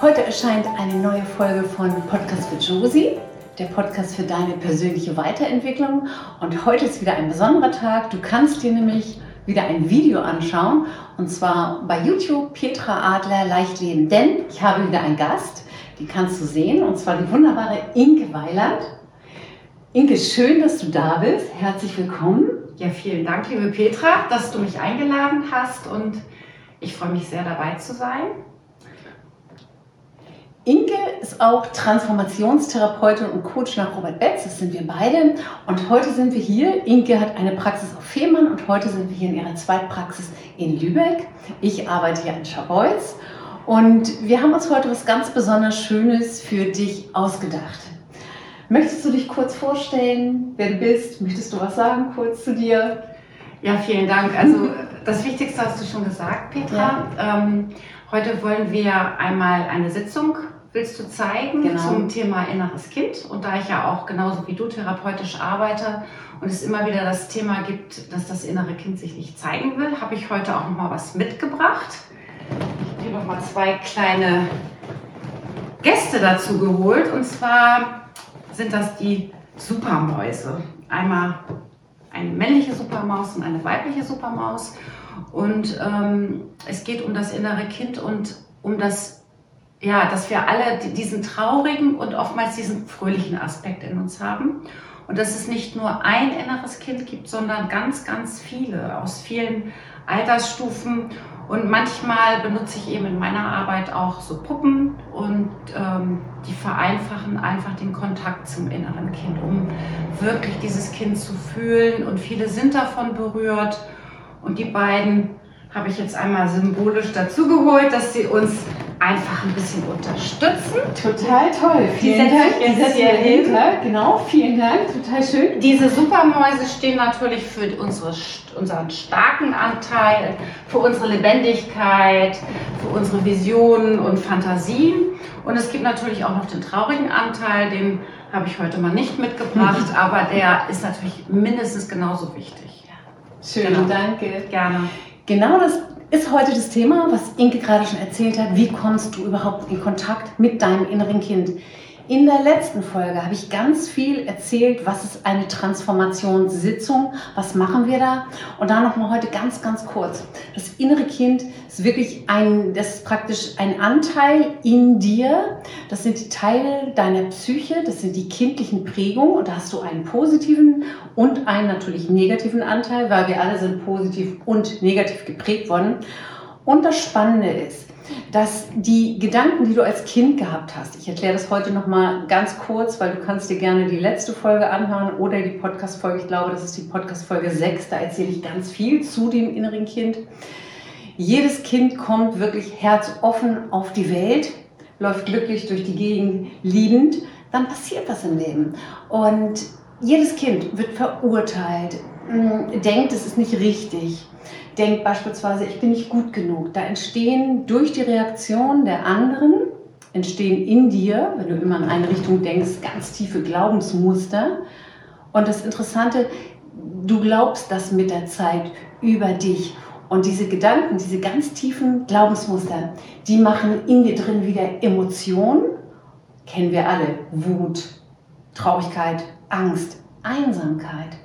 Heute erscheint eine neue Folge von Podcast für Josie, der Podcast für deine persönliche Weiterentwicklung. Und heute ist wieder ein besonderer Tag. Du kannst dir nämlich wieder ein Video anschauen und zwar bei YouTube Petra Adler Leicht Leben. Denn ich habe wieder einen Gast, die kannst du sehen und zwar die wunderbare Inke Weiland. Inke, schön, dass du da bist. Herzlich willkommen. Ja, vielen Dank, liebe Petra, dass du mich eingeladen hast und ich freue mich sehr dabei zu sein. Inke ist auch Transformationstherapeutin und Coach nach Robert Betz, das sind wir beide. Und heute sind wir hier. Inke hat eine Praxis auf Fehmarn und heute sind wir hier in ihrer Zweitpraxis in Lübeck. Ich arbeite hier in Scharbeutz und wir haben uns heute was ganz besonders Schönes für dich ausgedacht. Möchtest du dich kurz vorstellen, wer du bist? Möchtest du was sagen kurz zu dir? Ja, vielen Dank. Also das Wichtigste hast du schon gesagt, Petra. Ja. Ähm, heute wollen wir einmal eine Sitzung willst du zeigen genau. zum Thema inneres Kind. Und da ich ja auch genauso wie du therapeutisch arbeite und es immer wieder das Thema gibt, dass das innere Kind sich nicht zeigen will, habe ich heute auch noch mal was mitgebracht. Ich habe noch mal zwei kleine Gäste dazu geholt. Und zwar sind das die Supermäuse. Einmal eine männliche Supermaus und eine weibliche Supermaus. Und ähm, es geht um das innere Kind und um das ja, dass wir alle diesen traurigen und oftmals diesen fröhlichen Aspekt in uns haben. Und dass es nicht nur ein inneres Kind gibt, sondern ganz, ganz viele aus vielen Altersstufen. Und manchmal benutze ich eben in meiner Arbeit auch so Puppen und ähm, die vereinfachen einfach den Kontakt zum inneren Kind, um wirklich dieses Kind zu fühlen. Und viele sind davon berührt. Und die beiden habe ich jetzt einmal symbolisch dazu geholt, dass sie uns einfach ein bisschen unterstützen. Total toll. Vielen Dank. Jetzt hier hinter. Genau, vielen Dank. Total schön. Diese Supermäuse stehen natürlich für unsere, unseren starken Anteil, für unsere Lebendigkeit, für unsere Visionen und Fantasien. Und es gibt natürlich auch noch den traurigen Anteil, den habe ich heute mal nicht mitgebracht, aber der ist natürlich mindestens genauso wichtig. Schön, genau. danke. Gerne. Genau das ist heute das Thema, was Inke gerade schon erzählt hat. Wie kommst du überhaupt in Kontakt mit deinem inneren Kind? In der letzten Folge habe ich ganz viel erzählt, was ist eine Transformationssitzung, was machen wir da und da nochmal heute ganz, ganz kurz. Das innere Kind ist wirklich ein, das ist praktisch ein Anteil in dir. Das sind die Teile deiner Psyche, das sind die kindlichen Prägungen und da hast du einen positiven und einen natürlich negativen Anteil, weil wir alle sind positiv und negativ geprägt worden. Und das Spannende ist, dass die Gedanken, die du als Kind gehabt hast, ich erkläre das heute noch mal ganz kurz, weil du kannst dir gerne die letzte Folge anhören oder die Podcast-Folge, ich glaube, das ist die Podcast-Folge 6, da erzähle ich ganz viel zu dem inneren Kind. Jedes Kind kommt wirklich herzoffen auf die Welt, läuft glücklich durch die Gegend, liebend, dann passiert was im Leben. Und jedes Kind wird verurteilt, mm, denkt, es ist nicht richtig denkt beispielsweise, ich bin nicht gut genug. Da entstehen durch die Reaktion der anderen, entstehen in dir, wenn du immer in eine Richtung denkst, ganz tiefe Glaubensmuster. Und das Interessante, du glaubst das mit der Zeit über dich. Und diese Gedanken, diese ganz tiefen Glaubensmuster, die machen in dir drin wieder Emotionen. Kennen wir alle. Wut, Traurigkeit, Angst, Einsamkeit.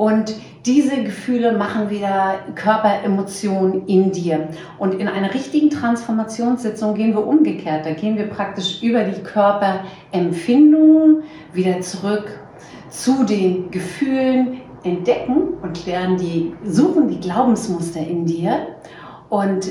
Und diese Gefühle machen wieder Körperemotionen in dir. Und in einer richtigen Transformationssitzung gehen wir umgekehrt. Da gehen wir praktisch über die Körperempfindungen wieder zurück zu den Gefühlen, entdecken und lernen die, suchen die Glaubensmuster in dir und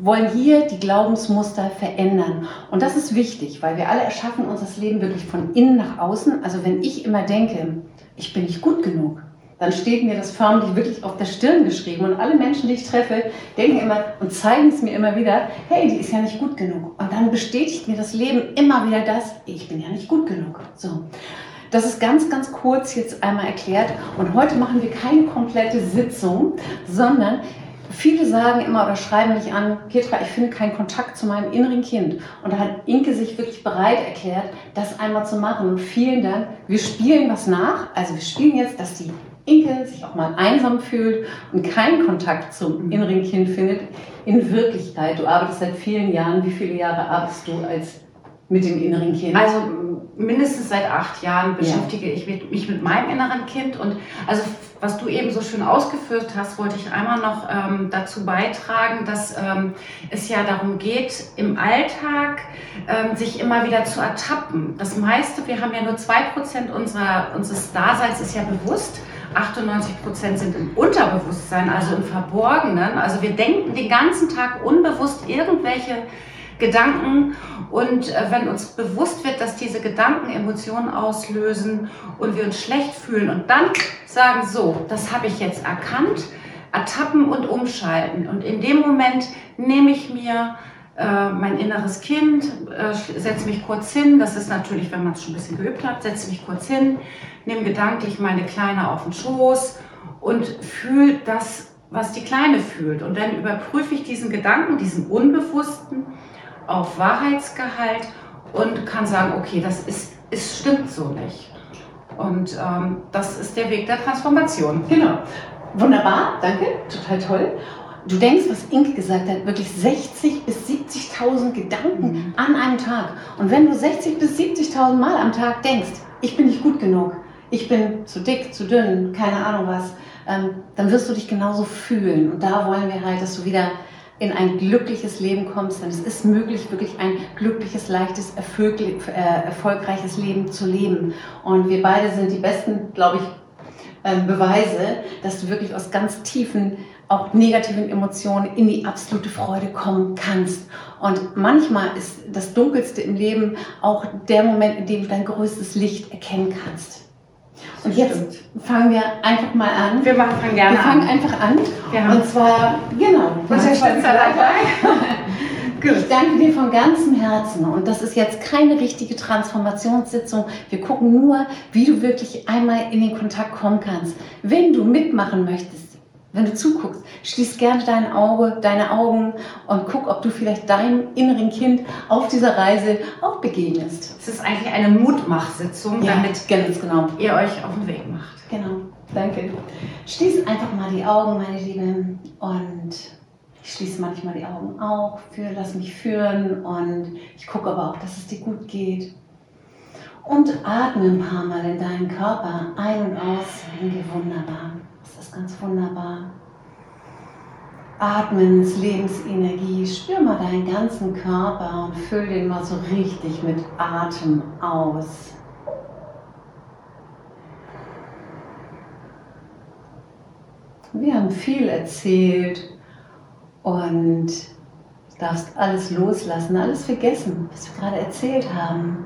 wollen hier die Glaubensmuster verändern. Und das ist wichtig, weil wir alle erschaffen uns das Leben wirklich von innen nach außen. Also wenn ich immer denke, ich bin nicht gut genug, dann steht mir das förmlich wirklich auf der Stirn geschrieben. Und alle Menschen, die ich treffe, denken immer und zeigen es mir immer wieder, hey, die ist ja nicht gut genug. Und dann bestätigt mir das Leben immer wieder das, ich bin ja nicht gut genug. So. Das ist ganz, ganz kurz jetzt einmal erklärt. Und heute machen wir keine komplette Sitzung, sondern viele sagen immer oder schreiben mich an, Petra, ich finde keinen Kontakt zu meinem inneren Kind. Und da hat Inke sich wirklich bereit erklärt, das einmal zu machen. Und vielen Dank. Wir spielen was nach. Also wir spielen jetzt, dass die Inke sich auch mal einsam fühlt und keinen Kontakt zum mhm. inneren Kind findet, in Wirklichkeit, du arbeitest seit vielen Jahren, wie viele Jahre arbeitest du als mit dem inneren Kind? Also mindestens seit acht Jahren beschäftige ja. ich mich mit meinem inneren Kind und also was du eben so schön ausgeführt hast, wollte ich einmal noch ähm, dazu beitragen, dass ähm, es ja darum geht, im Alltag ähm, sich immer wieder zu ertappen. Das meiste, wir haben ja nur zwei Prozent unseres Daseins ist ja bewusst. 98 Prozent sind im Unterbewusstsein, also im Verborgenen. Also wir denken den ganzen Tag unbewusst irgendwelche Gedanken und äh, wenn uns bewusst wird, dass diese Gedanken Emotionen auslösen und wir uns schlecht fühlen und dann sagen, so, das habe ich jetzt erkannt, ertappen und umschalten. Und in dem Moment nehme ich mir äh, mein inneres Kind, äh, setze mich kurz hin, das ist natürlich, wenn man es schon ein bisschen geübt hat, setze mich kurz hin, nehme gedanklich meine Kleine auf den Schoß und fühle das, was die Kleine fühlt. Und dann überprüfe ich diesen Gedanken, diesen Unbewussten, auf Wahrheitsgehalt und kann sagen, okay, das ist, es stimmt so nicht. Und ähm, das ist der Weg der Transformation. Genau. Wunderbar, danke, total toll. Du denkst, was Inke gesagt hat, wirklich 60.000 bis 70.000 Gedanken mhm. an einem Tag. Und wenn du 60.000 bis 70.000 Mal am Tag denkst, ich bin nicht gut genug, ich bin zu dick, zu dünn, keine Ahnung was, ähm, dann wirst du dich genauso fühlen. Und da wollen wir halt, dass du wieder in ein glückliches Leben kommst. Denn es ist möglich, wirklich ein glückliches, leichtes, äh, erfolgreiches Leben zu leben. Und wir beide sind die besten, glaube ich, ähm, Beweise, dass du wirklich aus ganz tiefen, auch negativen Emotionen in die absolute Freude kommen kannst. Und manchmal ist das Dunkelste im Leben auch der Moment, in dem du dein größtes Licht erkennen kannst. Und jetzt Stimmt. fangen wir einfach mal an. Wir machen, fangen gerne wir fangen an. einfach an. Ja. Und zwar, genau. Ist der dabei? Ich danke dir von ganzem Herzen. Und das ist jetzt keine richtige Transformationssitzung. Wir gucken nur, wie du wirklich einmal in den Kontakt kommen kannst. Wenn du mitmachen möchtest, wenn du zuguckst, schließ gerne dein Auge, deine Augen und guck, ob du vielleicht deinem inneren Kind auf dieser Reise auch begegnest. Es ist eigentlich eine Mutmachsitzung, ja, damit ganz genau. ihr euch auf den Weg macht. Genau, danke. Schließ einfach mal die Augen, meine Lieben, und ich schließe manchmal die Augen auch, für, lass mich führen und ich gucke aber auch, dass es dir gut geht. Und atme ein paar Mal in deinen Körper ein und aus. Wunderbar ganz wunderbar. Atmen ins Lebensenergie, spür mal deinen ganzen Körper und füll den mal so richtig mit Atem aus. Wir haben viel erzählt und du darfst alles loslassen, alles vergessen, was wir gerade erzählt haben.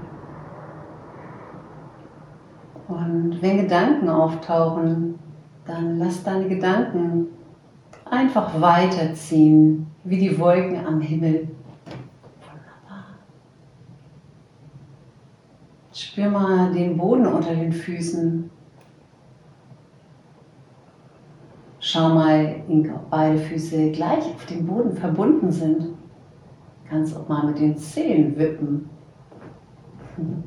Und wenn Gedanken auftauchen, dann lass deine Gedanken einfach weiterziehen, wie die Wolken am Himmel. Wunderbar. Spür mal den Boden unter den Füßen. Schau mal, ob beide Füße gleich auf dem Boden verbunden sind. Kannst auch mal mit den Zehen wippen.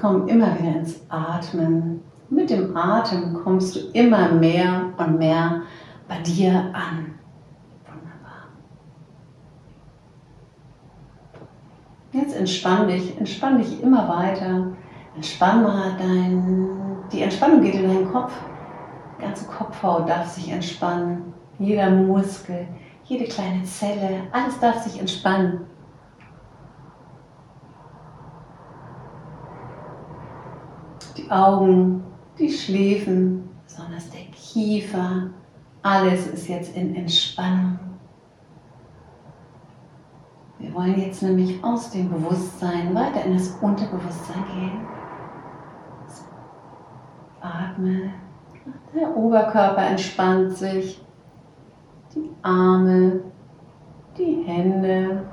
Komm immer wieder ins Atmen. Mit dem Atem kommst du immer mehr und mehr bei dir an. Wunderbar. Jetzt entspann dich, entspann dich immer weiter. Entspann mal dein, die Entspannung geht in deinen Kopf. Die ganze Kopfhaut darf sich entspannen. Jeder Muskel, jede kleine Zelle, alles darf sich entspannen. Die Augen die Schläfen, besonders der Kiefer, alles ist jetzt in Entspannung. Wir wollen jetzt nämlich aus dem Bewusstsein weiter in das Unterbewusstsein gehen. Atme. Der Oberkörper entspannt sich. Die Arme, die Hände,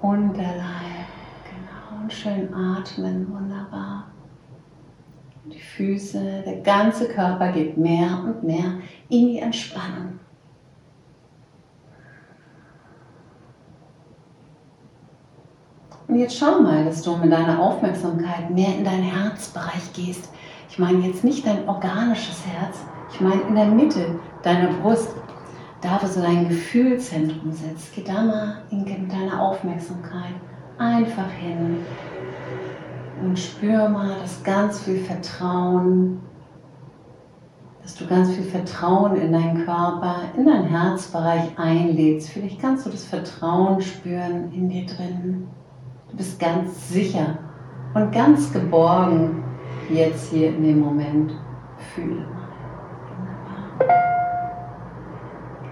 Unterleib. Genau, und schön atmen. Wunderbar die Füße, der ganze Körper geht mehr und mehr in die Entspannung. Und jetzt schau mal, dass du mit deiner Aufmerksamkeit mehr in deinen Herzbereich gehst. Ich meine jetzt nicht dein organisches Herz, ich meine in der Mitte deiner Brust, da wo so dein Gefühlzentrum sitzt. Geh da mal in, deiner Aufmerksamkeit einfach hin und spür mal, dass ganz viel Vertrauen, dass du ganz viel Vertrauen in deinen Körper, in deinen Herzbereich einlädst. Vielleicht kannst du das Vertrauen spüren in dir drin. Du bist ganz sicher und ganz geborgen jetzt hier in dem Moment. Fühle mal.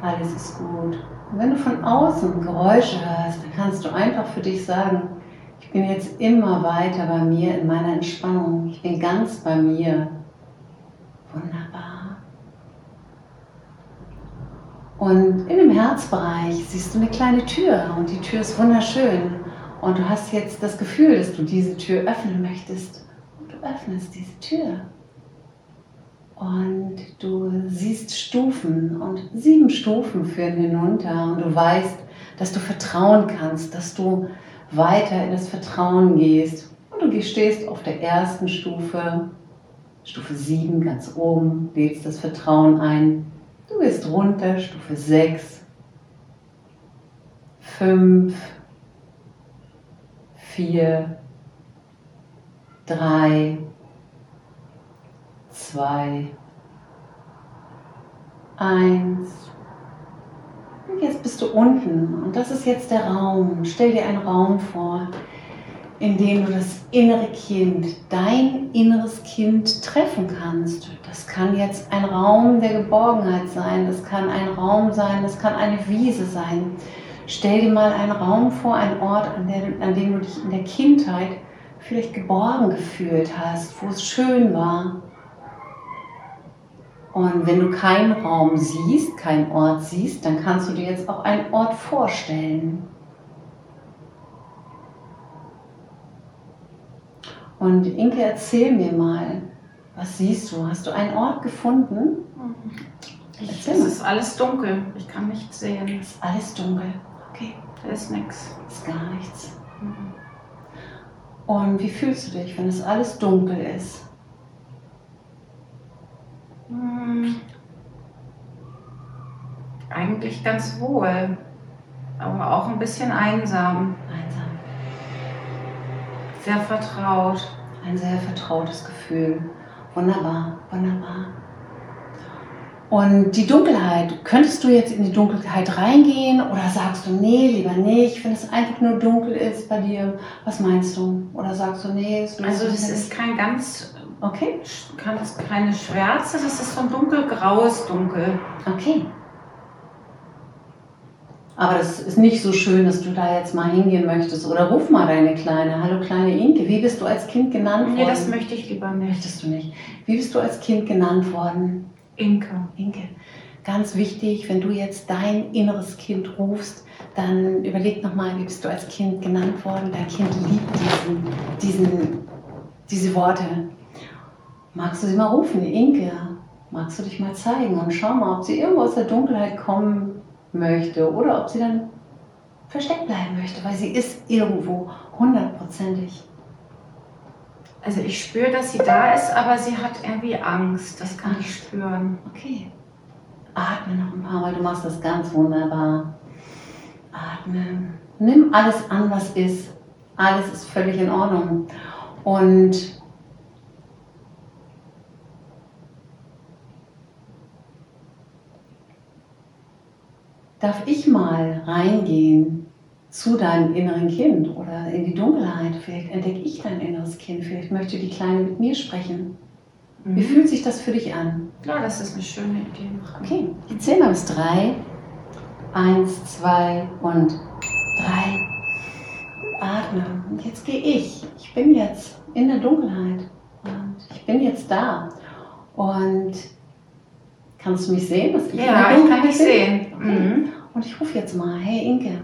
Alles ist gut. Und wenn du von außen Geräusche hörst, dann kannst du einfach für dich sagen, ich bin jetzt immer weiter bei mir in meiner Entspannung. Ich bin ganz bei mir. Wunderbar. Und in dem Herzbereich siehst du eine kleine Tür und die Tür ist wunderschön. Und du hast jetzt das Gefühl, dass du diese Tür öffnen möchtest. Und du öffnest diese Tür. Und du siehst Stufen und sieben Stufen führen hinunter und du weißt, dass du vertrauen kannst, dass du weiter in das Vertrauen gehst. Und du stehst auf der ersten Stufe, Stufe 7 ganz oben, lädst das Vertrauen ein. Du gehst runter, Stufe 6, 5, 4, 3, 2, 1. Jetzt bist du unten und das ist jetzt der Raum. Stell dir einen Raum vor, in dem du das innere Kind, dein inneres Kind treffen kannst. Das kann jetzt ein Raum der Geborgenheit sein, das kann ein Raum sein, das kann eine Wiese sein. Stell dir mal einen Raum vor, einen Ort, an, der, an dem du dich in der Kindheit vielleicht geborgen gefühlt hast, wo es schön war, und wenn du keinen Raum siehst, keinen Ort siehst, dann kannst du dir jetzt auch einen Ort vorstellen. Und Inke, erzähl mir mal, was siehst du? Hast du einen Ort gefunden? Ich, es ist alles dunkel. Ich kann nichts sehen. Es ist alles dunkel. Okay. Da ist nichts. Ist gar nichts. Und wie fühlst du dich, wenn es alles dunkel ist? Hm. Eigentlich ganz wohl, aber auch ein bisschen einsam. Einsam. Sehr vertraut. Ein sehr vertrautes Gefühl. Wunderbar, wunderbar. Und die Dunkelheit, könntest du jetzt in die Dunkelheit reingehen oder sagst du, nee, lieber nicht, wenn es einfach nur dunkel ist bei dir? Was meinst du? Oder sagst du, nee, es Also, das ist kein ganz Okay. Keine Schwärze, das ist so ein dunkelgraues Dunkel. Okay. Aber das ist nicht so schön, dass du da jetzt mal hingehen möchtest. Oder ruf mal deine Kleine. Hallo kleine Inke, wie bist du als Kind genannt worden? Nee, das möchte ich lieber nicht. Möchtest du nicht. Wie bist du als Kind genannt worden? Inke. Inke. Ganz wichtig, wenn du jetzt dein inneres Kind rufst, dann überleg nochmal, wie bist du als Kind genannt worden? Dein Kind liebt diesen, diesen, diese Worte. Magst du sie mal rufen, Inke? Magst du dich mal zeigen und schau mal, ob sie irgendwo aus der Dunkelheit kommen möchte oder ob sie dann versteckt bleiben möchte, weil sie ist irgendwo hundertprozentig. Also ich spüre, dass sie da ist, aber sie hat irgendwie Angst. Das kann Angst. ich spüren. Okay. Atme noch ein paar Mal, du machst das ganz wunderbar. Atme. Nimm alles an, was ist. Alles ist völlig in Ordnung. Und darf ich mal reingehen zu deinem inneren Kind oder in die Dunkelheit. Vielleicht entdecke ich dein inneres Kind. Vielleicht möchte die Kleine mit mir sprechen. Mhm. Wie fühlt sich das für dich an? Ja, das ist eine schöne Idee. Okay, ich zähle mal bis drei. Eins, zwei und drei. Atme. Und jetzt gehe ich. Ich bin jetzt in der Dunkelheit. Und ich bin jetzt da. Und kannst du mich sehen? Ja, ich kann dich sehen. Okay. Mhm. Und ich rufe jetzt mal, hey Inke,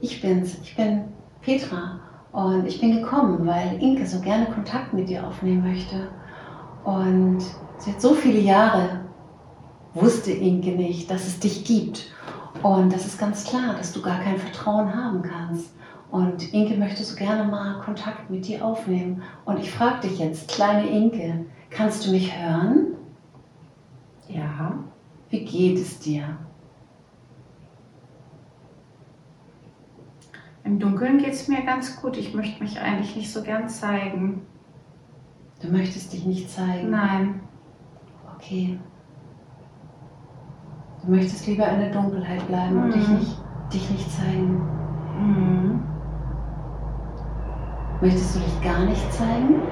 ich bin's, ich bin Petra und ich bin gekommen, weil Inke so gerne Kontakt mit dir aufnehmen möchte. Und seit so viele Jahre wusste Inke nicht, dass es dich gibt. Und das ist ganz klar, dass du gar kein Vertrauen haben kannst. Und Inke möchte so gerne mal Kontakt mit dir aufnehmen. Und ich frage dich jetzt, kleine Inke, Kannst du mich hören? Ja. Wie geht es dir? Im Dunkeln geht es mir ganz gut. Ich möchte mich eigentlich nicht so gern zeigen. Du möchtest dich nicht zeigen? Nein. Okay. Du möchtest lieber in der Dunkelheit bleiben mhm. und dich mhm. nicht, dich nicht zeigen. Mhm. Möchtest du dich gar nicht zeigen?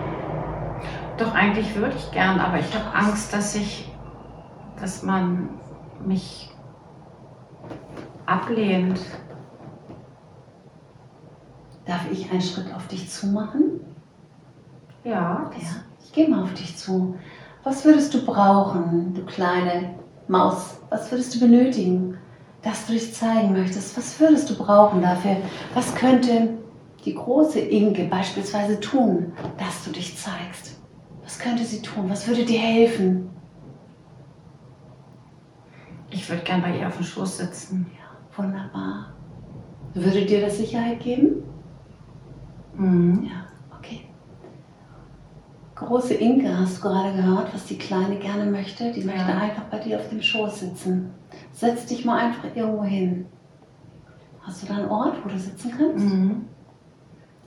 Doch, eigentlich würde ich gern, aber ich habe Angst, dass ich, dass man mich ablehnt. Darf ich einen Schritt auf dich zumachen? Ja. Ja, ich gehe mal auf dich zu. Was würdest du brauchen, du kleine Maus? Was würdest du benötigen, dass du dich zeigen möchtest? Was würdest du brauchen dafür? Was könnte die große Inge beispielsweise tun, dass du dich zeigst? Was könnte sie tun? Was würde dir helfen? Ich würde gern bei ihr auf dem Schoß sitzen. Ja, wunderbar. Würde dir das Sicherheit geben? Mhm. Ja, okay. Große Inke, hast du gerade gehört, was die Kleine gerne möchte? Die möchte ja. einfach bei dir auf dem Schoß sitzen. Setz dich mal einfach irgendwo hin. Hast du da einen Ort, wo du sitzen kannst? Mhm.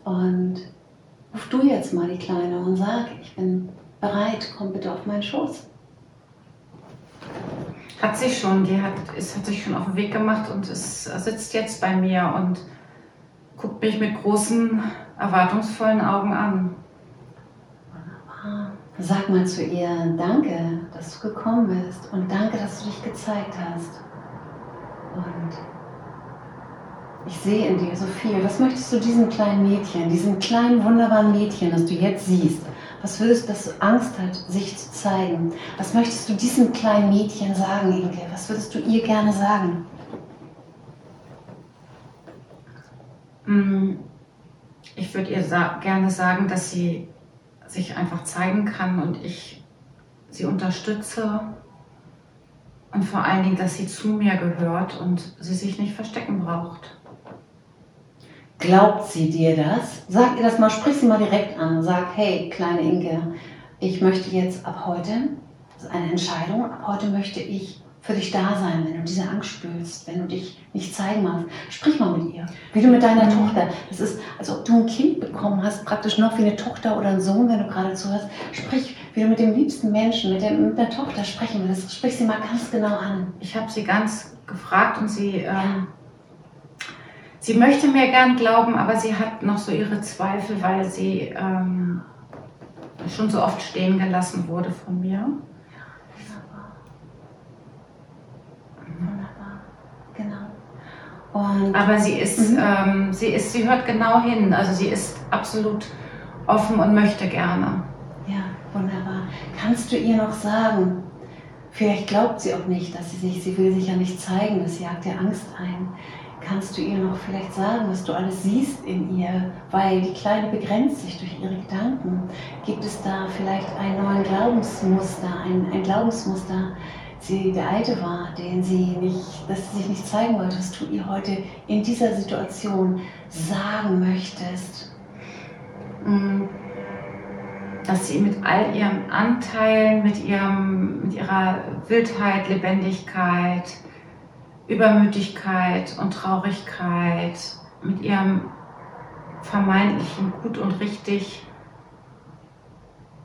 Und ruf du jetzt mal die Kleine und sag, ich bin bereit, komm bitte auf meinen Schoß. Hat sie schon, die hat, ist, hat sich schon auf den Weg gemacht und ist, sitzt jetzt bei mir und guckt mich mit großen, erwartungsvollen Augen an. Wunderbar. Sag mal zu ihr, danke, dass du gekommen bist und danke, dass du dich gezeigt hast. Und ich sehe in dir so viel. Was möchtest du diesem kleinen Mädchen, diesem kleinen, wunderbaren Mädchen, das du jetzt siehst, was würdest du, das Angst hat, sich zu zeigen? Was möchtest du diesem kleinen Mädchen sagen, Inge? Was würdest du ihr gerne sagen? Mm, ich würde ihr sa gerne sagen, dass sie sich einfach zeigen kann und ich sie unterstütze und vor allen Dingen, dass sie zu mir gehört und sie sich nicht verstecken braucht. Glaubt sie dir das? Sag ihr das mal, sprich sie mal direkt an. Sag, hey, kleine Inge, ich möchte jetzt ab heute, das ist eine Entscheidung, ab heute möchte ich für dich da sein, wenn du diese Angst spürst, wenn du dich nicht zeigen magst. Sprich mal mit ihr, wie du mit deiner mhm. Tochter. Das ist, als ob du ein Kind bekommen hast, praktisch noch wie eine Tochter oder ein Sohn, wenn du gerade zuhörst. Sprich, wie du mit dem liebsten Menschen, mit der, mit der Tochter sprechen willst. Sprich sie mal ganz genau an. Ich habe sie ganz gefragt und sie... Ähm sie möchte mir gern glauben, aber sie hat noch so ihre Zweifel, weil sie ähm, schon so oft stehen gelassen wurde von mir. Wunderbar. Genau. Und aber sie ist, mhm. ähm, sie ist, sie hört genau hin. Also sie ist absolut offen und möchte gerne. Ja, wunderbar. Kannst du ihr noch sagen, vielleicht glaubt sie auch nicht, dass sie sich, sie will sich ja nicht zeigen, das jagt ihr Angst ein. Kannst du ihr noch vielleicht sagen, was du alles siehst in ihr? Weil die Kleine begrenzt sich durch ihre Gedanken. Gibt es da vielleicht einen neuen Glaubensmuster, ein, ein Glaubensmuster, sie der alte war, den sie nicht, dass sie sich nicht zeigen wollte, was du ihr heute in dieser Situation sagen möchtest? Mm. Dass sie mit all ihren Anteilen, mit, ihrem, mit ihrer Wildheit, Lebendigkeit, Übermütigkeit und Traurigkeit, mit ihrem vermeintlichen Gut und Richtig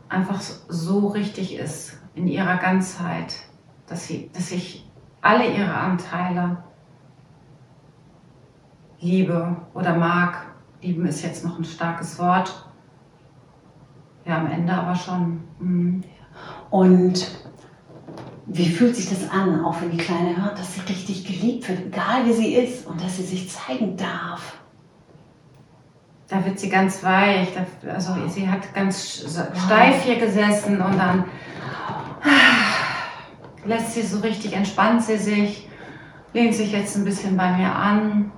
einfach so richtig ist in ihrer Ganzheit, dass, sie, dass ich alle ihre Anteile liebe oder mag. Lieben ist jetzt noch ein starkes Wort. Ja, am Ende aber schon. Mhm. Und wie fühlt sich das an, auch wenn die Kleine hört, dass sie richtig geliebt wird, egal wie sie ist und dass sie sich zeigen darf? Da wird sie ganz weich. Also sie hat ganz steif hier gesessen und dann lässt sie so richtig, entspannt sie sich, lehnt sich jetzt ein bisschen bei mir an,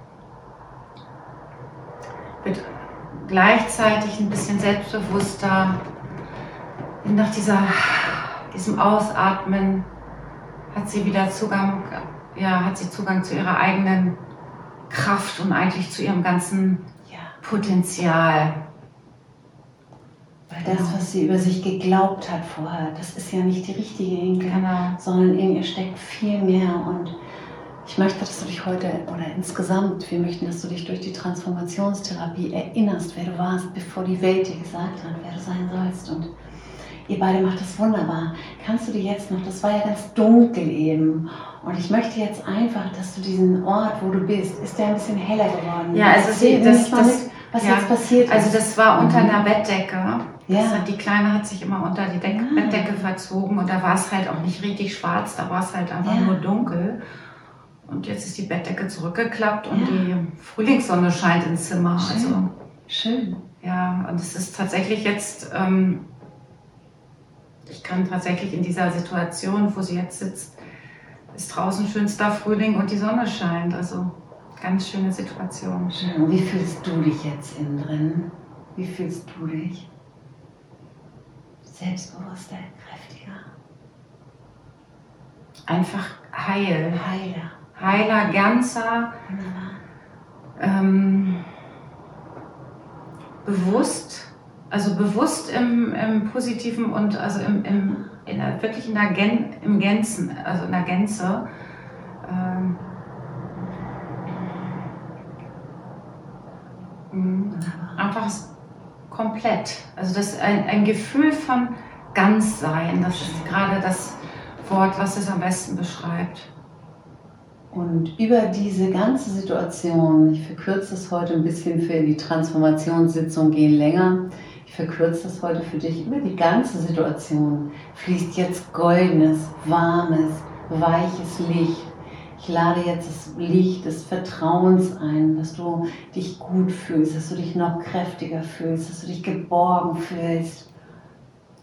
wird gleichzeitig ein bisschen selbstbewusster. nach dieser, diesem Ausatmen hat sie wieder Zugang, ja, hat sie Zugang zu ihrer eigenen Kraft und eigentlich zu ihrem ganzen. Potenzial. Weil das, was sie über sich geglaubt hat vorher, das ist ja nicht die richtige Inke, genau. sondern in ihr steckt viel mehr. Und ich möchte, dass du dich heute oder insgesamt, wir möchten, dass du dich durch die Transformationstherapie erinnerst, wer du warst, bevor die Welt dir gesagt hat, wer du sein sollst. Und ihr beide macht das wunderbar. Kannst du dir jetzt noch, das war ja ganz dunkel eben. Und ich möchte jetzt einfach, dass du diesen Ort, wo du bist, ist der ein bisschen heller geworden? Ja, also das, das, das, was ja, jetzt passiert also ist. Also das war unter mhm. einer Bettdecke. Ja. Hat, die Kleine hat sich immer unter die Deck, ja. Bettdecke verzogen und da war es halt auch nicht richtig schwarz, da war es halt einfach ja. nur dunkel. Und jetzt ist die Bettdecke zurückgeklappt und die Frühlingssonne scheint ins Zimmer. Schön. Also, Schön. Ja, und es ist tatsächlich jetzt, ähm, ich kann tatsächlich in dieser Situation, wo sie jetzt sitzt, ist draußen schönster Frühling und die Sonne scheint. Also ganz schöne Situation. Schön. Und wie fühlst du dich jetzt innen drin? Wie fühlst du dich? Selbstbewusster, kräftiger. Einfach heil. Heiler. Heiler, ganzer. Ähm, bewusst, also bewusst im, im Positiven und also im, im, in der, wirklich in der Gen, im Gänzen, also in der Gänze. Ähm, einfach komplett. Also das ein, ein Gefühl von Ganzsein. Das ist gerade das Wort, was es am besten beschreibt. Und über diese ganze Situation, ich verkürze das heute ein bisschen für die Transformationssitzung gehen länger, ich verkürze das heute für dich, über die ganze Situation fließt jetzt goldenes, warmes, weiches Licht ich lade jetzt das Licht des Vertrauens ein, dass du dich gut fühlst, dass du dich noch kräftiger fühlst, dass du dich geborgen fühlst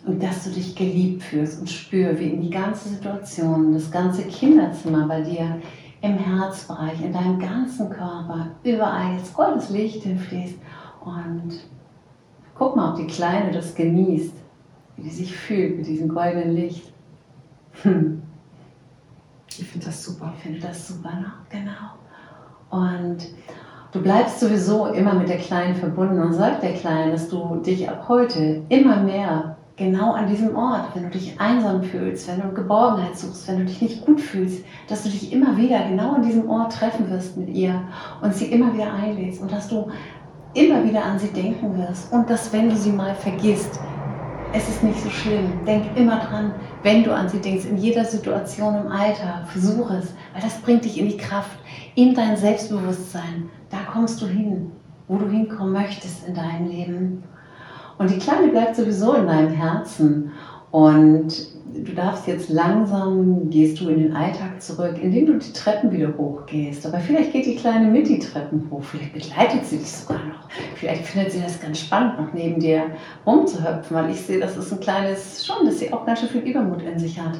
und dass du dich geliebt fühlst und spür, wie in die ganze Situation, das ganze Kinderzimmer bei dir im Herzbereich, in deinem ganzen Körper, überall jetzt goldenes Licht hinfließt und guck mal, ob die Kleine das genießt, wie die sich fühlt mit diesem goldenen Licht. Hm. Ich finde das super. Ich finde das super, ne? genau. Und du bleibst sowieso immer mit der Kleinen verbunden und sag der Kleinen, dass du dich ab heute immer mehr genau an diesem Ort, wenn du dich einsam fühlst, wenn du Geborgenheit suchst, wenn du dich nicht gut fühlst, dass du dich immer wieder genau an diesem Ort treffen wirst mit ihr und sie immer wieder einlädst und dass du immer wieder an sie denken wirst und dass wenn du sie mal vergisst, es ist nicht so schlimm. Denk immer dran, wenn du an sie denkst, in jeder Situation im Alltag, versuch es, weil das bringt dich in die Kraft, in dein Selbstbewusstsein. Da kommst du hin, wo du hinkommen möchtest in deinem Leben. Und die Kleine bleibt sowieso in deinem Herzen. Und du darfst jetzt langsam, gehst du in den Alltag zurück, indem du die Treppen wieder hochgehst. Aber vielleicht geht die Kleine mit die Treppen hoch, vielleicht begleitet sie dich sogar noch. Vielleicht findet sie das ganz spannend, noch neben dir rumzuhüpfen, weil ich sehe, das ist ein kleines, schon, dass sie auch ganz schön viel Übermut in sich hat.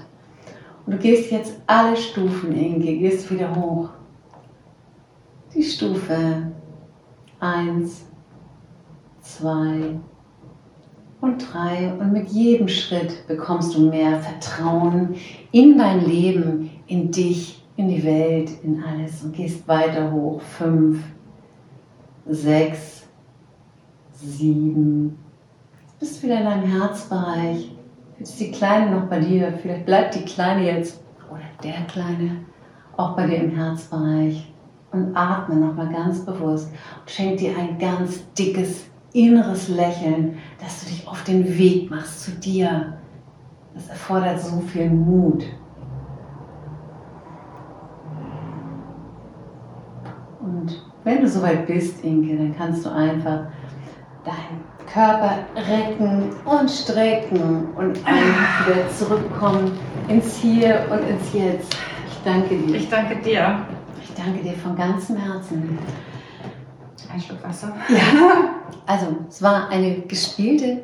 Und du gehst jetzt alle Stufen, Inge, gehst wieder hoch. Die Stufe 1, 2, und drei. Und mit jedem Schritt bekommst du mehr Vertrauen in dein Leben, in dich, in die Welt, in alles und gehst weiter hoch. Fünf, sechs, sieben. Jetzt bist du wieder in deinem Herzbereich. Jetzt die Kleine noch bei dir. Vielleicht bleibt die Kleine jetzt oder der Kleine auch bei dir im Herzbereich. Und atme nochmal ganz bewusst und schenk dir ein ganz dickes inneres Lächeln, dass du dich auf den Weg machst zu dir. Das erfordert so viel Mut. Und wenn du soweit bist, Inke, dann kannst du einfach deinen Körper recken und strecken und einfach wieder zurückkommen ins Hier und ins Jetzt. Ich danke dir. Ich danke dir. Ich danke dir von ganzem Herzen. Ein Schluck Wasser. Ja. Also, es war eine gespielte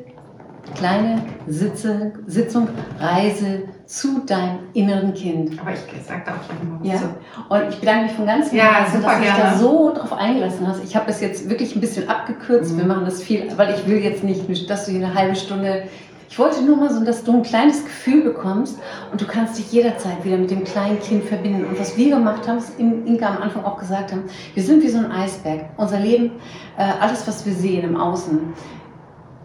kleine Sitze, Sitzung, Reise zu deinem inneren Kind. Aber ich sag da auch was ja. zu. Und ich bedanke mich von ganzem ja, Herzen, dass du dich da so drauf eingelassen hast. Ich habe das jetzt wirklich ein bisschen abgekürzt. Mhm. Wir machen das viel, weil ich will jetzt nicht, dass du hier eine halbe Stunde ich wollte nur mal so, dass du ein kleines Gefühl bekommst und du kannst dich jederzeit wieder mit dem kleinen Kind verbinden. Und was wir gemacht haben, was Inga am Anfang auch gesagt haben, wir sind wie so ein Eisberg. Unser Leben, äh, alles, was wir sehen im Außen,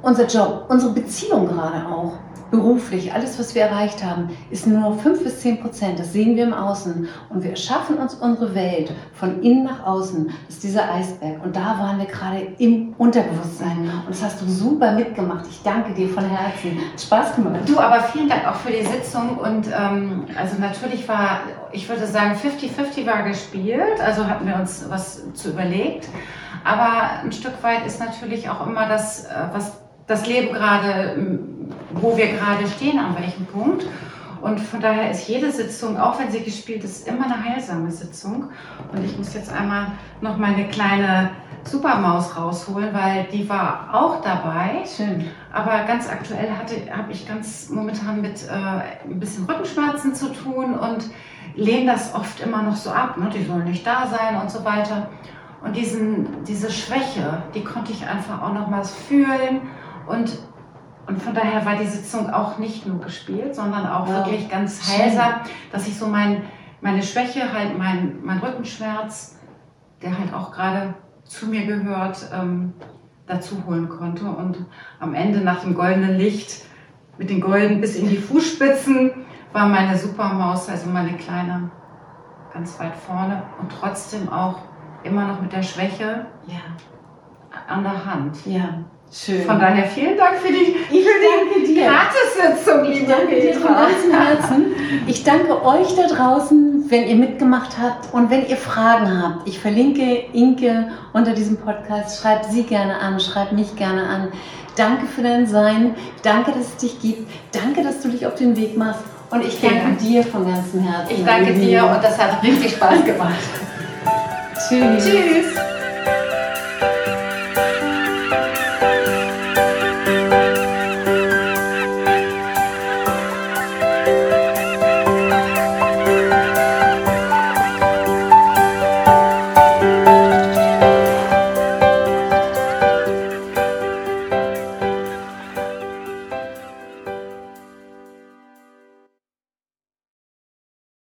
unser Job, unsere Beziehung gerade auch beruflich, alles, was wir erreicht haben, ist nur 5 bis 10 Prozent. Das sehen wir im Außen. Und wir erschaffen uns unsere Welt von innen nach außen. Das ist dieser Eisberg. Und da waren wir gerade im Unterbewusstsein. Und das hast du super mitgemacht. Ich danke dir von Herzen. Spaß gemacht. Du, aber vielen Dank auch für die Sitzung. Und ähm, also natürlich war, ich würde sagen, 50-50 war gespielt. Also hatten wir uns was zu überlegt. Aber ein Stück weit ist natürlich auch immer das, äh, was das Leben gerade wo wir gerade stehen, an welchem Punkt. Und von daher ist jede Sitzung, auch wenn sie gespielt ist, immer eine heilsame Sitzung. Und ich muss jetzt einmal noch meine kleine Supermaus rausholen, weil die war auch dabei. Schön. Aber ganz aktuell habe ich ganz momentan mit äh, ein bisschen Rückenschmerzen zu tun und lehne das oft immer noch so ab. Ne? Die sollen nicht da sein und so weiter. Und diesen, diese Schwäche, die konnte ich einfach auch nochmals fühlen und und von daher war die Sitzung auch nicht nur gespielt, sondern auch ja. wirklich ganz heilsam, dass ich so mein, meine Schwäche, halt mein, mein Rückenschmerz, der halt auch gerade zu mir gehört, ähm, dazu holen konnte. Und am Ende nach dem goldenen Licht mit den Golden bis in die Fußspitzen war meine Supermaus, also meine kleine, ganz weit vorne und trotzdem auch immer noch mit der Schwäche ja. an der Hand. Ja. Schön. Von daher vielen Dank für die, ich für die Gratissitzung, liebe Ich danke dir von ganzem Herzen. Ich danke euch da draußen, wenn ihr mitgemacht habt und wenn ihr Fragen habt. Ich verlinke Inke unter diesem Podcast. Schreibt sie gerne an, schreibt mich gerne an. Danke für dein Sein. Danke, dass es dich gibt. Danke, dass du dich auf den Weg machst. Und ich danke dir von ganzem Herzen. Ich danke dir und das hat richtig Spaß gemacht. Tschüss. Tschüss.